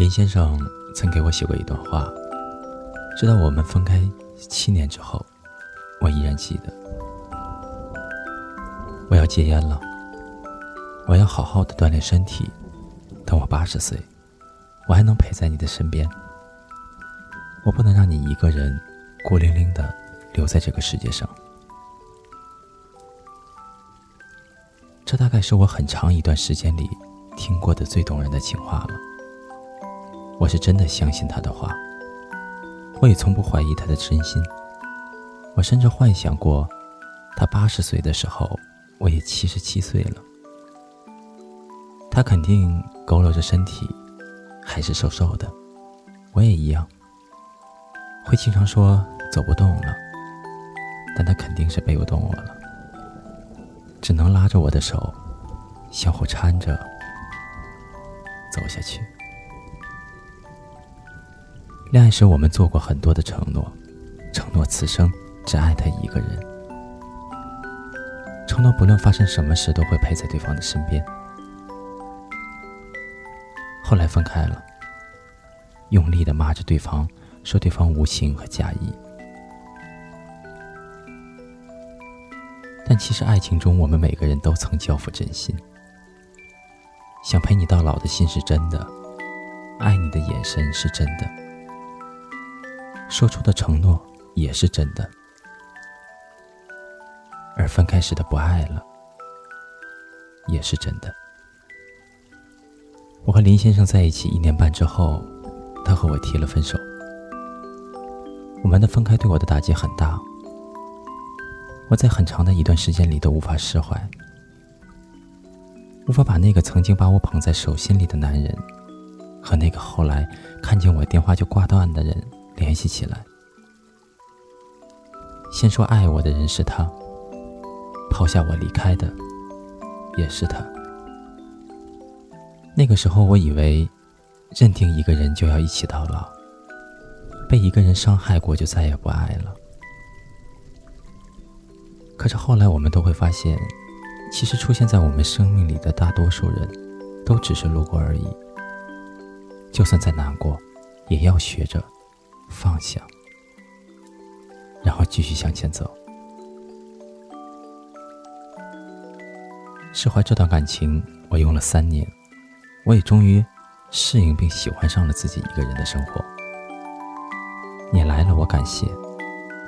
林先生曾给我写过一段话，直到我们分开七年之后，我依然记得。我要戒烟了，我要好好的锻炼身体，等我八十岁，我还能陪在你的身边。我不能让你一个人孤零零的留在这个世界上。这大概是我很长一段时间里听过的最动人的情话了。我是真的相信他的话，我也从不怀疑他的真心。我甚至幻想过，他八十岁的时候，我也七十七岁了。他肯定佝偻着身体，还是瘦瘦的，我也一样，会经常说走不动了，但他肯定是背不动我了。只能拉着我的手，相互搀着走下去。恋爱时，我们做过很多的承诺，承诺此生只爱他一个人，承诺不论发生什么事都会陪在对方的身边。后来分开了，用力的骂着对方，说对方无情和假意。但其实，爱情中我们每个人都曾交付真心，想陪你到老的心是真的，爱你的眼神是真的，说出的承诺也是真的，而分开时的不爱了，也是真的。我和林先生在一起一年半之后，他和我提了分手，我们的分开对我的打击很大。我在很长的一段时间里都无法释怀，无法把那个曾经把我捧在手心里的男人，和那个后来看见我电话就挂断的人联系起来。先说爱我的人是他，抛下我离开的也是他。那个时候我以为，认定一个人就要一起到老，被一个人伤害过就再也不爱了。可是后来，我们都会发现，其实出现在我们生命里的大多数人，都只是路过而已。就算再难过，也要学着放下，然后继续向前走。释怀这段感情，我用了三年，我也终于适应并喜欢上了自己一个人的生活。你来了，我感谢；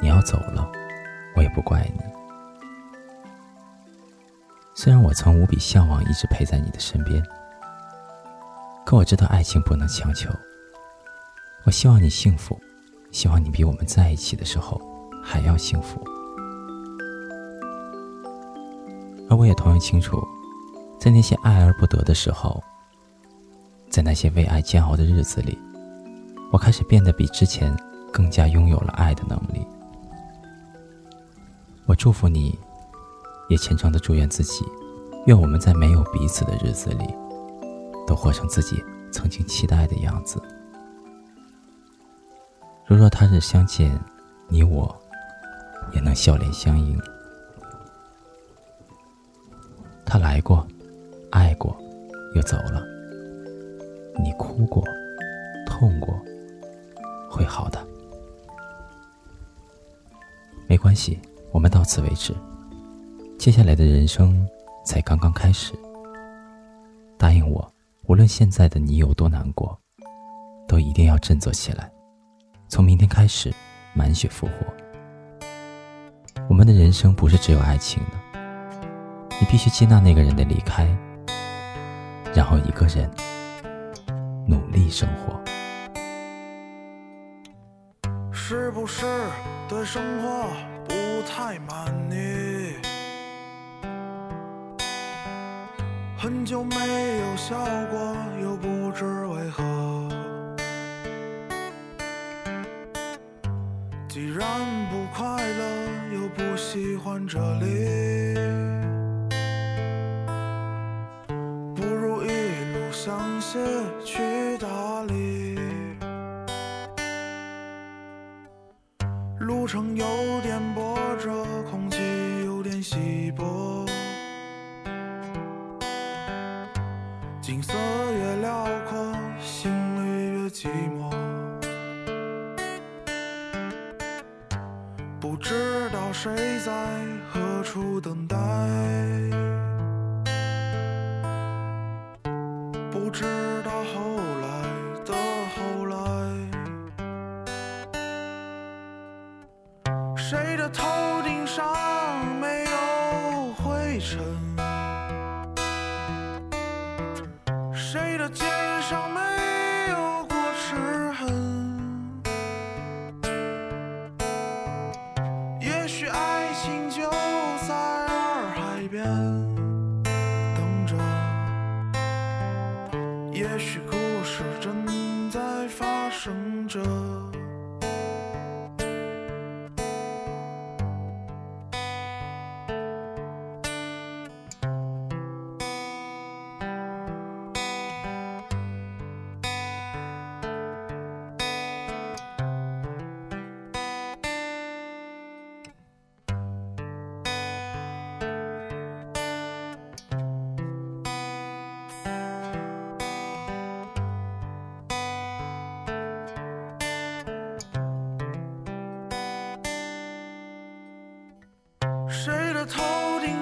你要走了，我也不怪你。虽然我曾无比向往一直陪在你的身边，可我知道爱情不能强求。我希望你幸福，希望你比我们在一起的时候还要幸福。而我也同样清楚，在那些爱而不得的时候，在那些为爱煎熬的日子里，我开始变得比之前更加拥有了爱的能力。我祝福你。也虔诚的祝愿自己，愿我们在没有彼此的日子里，都活成自己曾经期待的样子。如若他日相见，你我也能笑脸相迎。他来过，爱过，又走了。你哭过，痛过，会好的。没关系，我们到此为止。接下来的人生才刚刚开始。答应我，无论现在的你有多难过，都一定要振作起来。从明天开始，满血复活。我们的人生不是只有爱情的，你必须接纳那个人的离开，然后一个人努力生活。是不是对生活不太满意？很久没有笑过，又不知为何。既然不快乐，又不喜欢这里，不如一路向西去大理。路程有点波折，空气有点稀薄。景色越辽阔，心里越。寂寞。不知道谁在何处等待，不知道后来的后来，谁的头生着。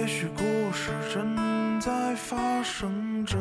也许故事正在发生着。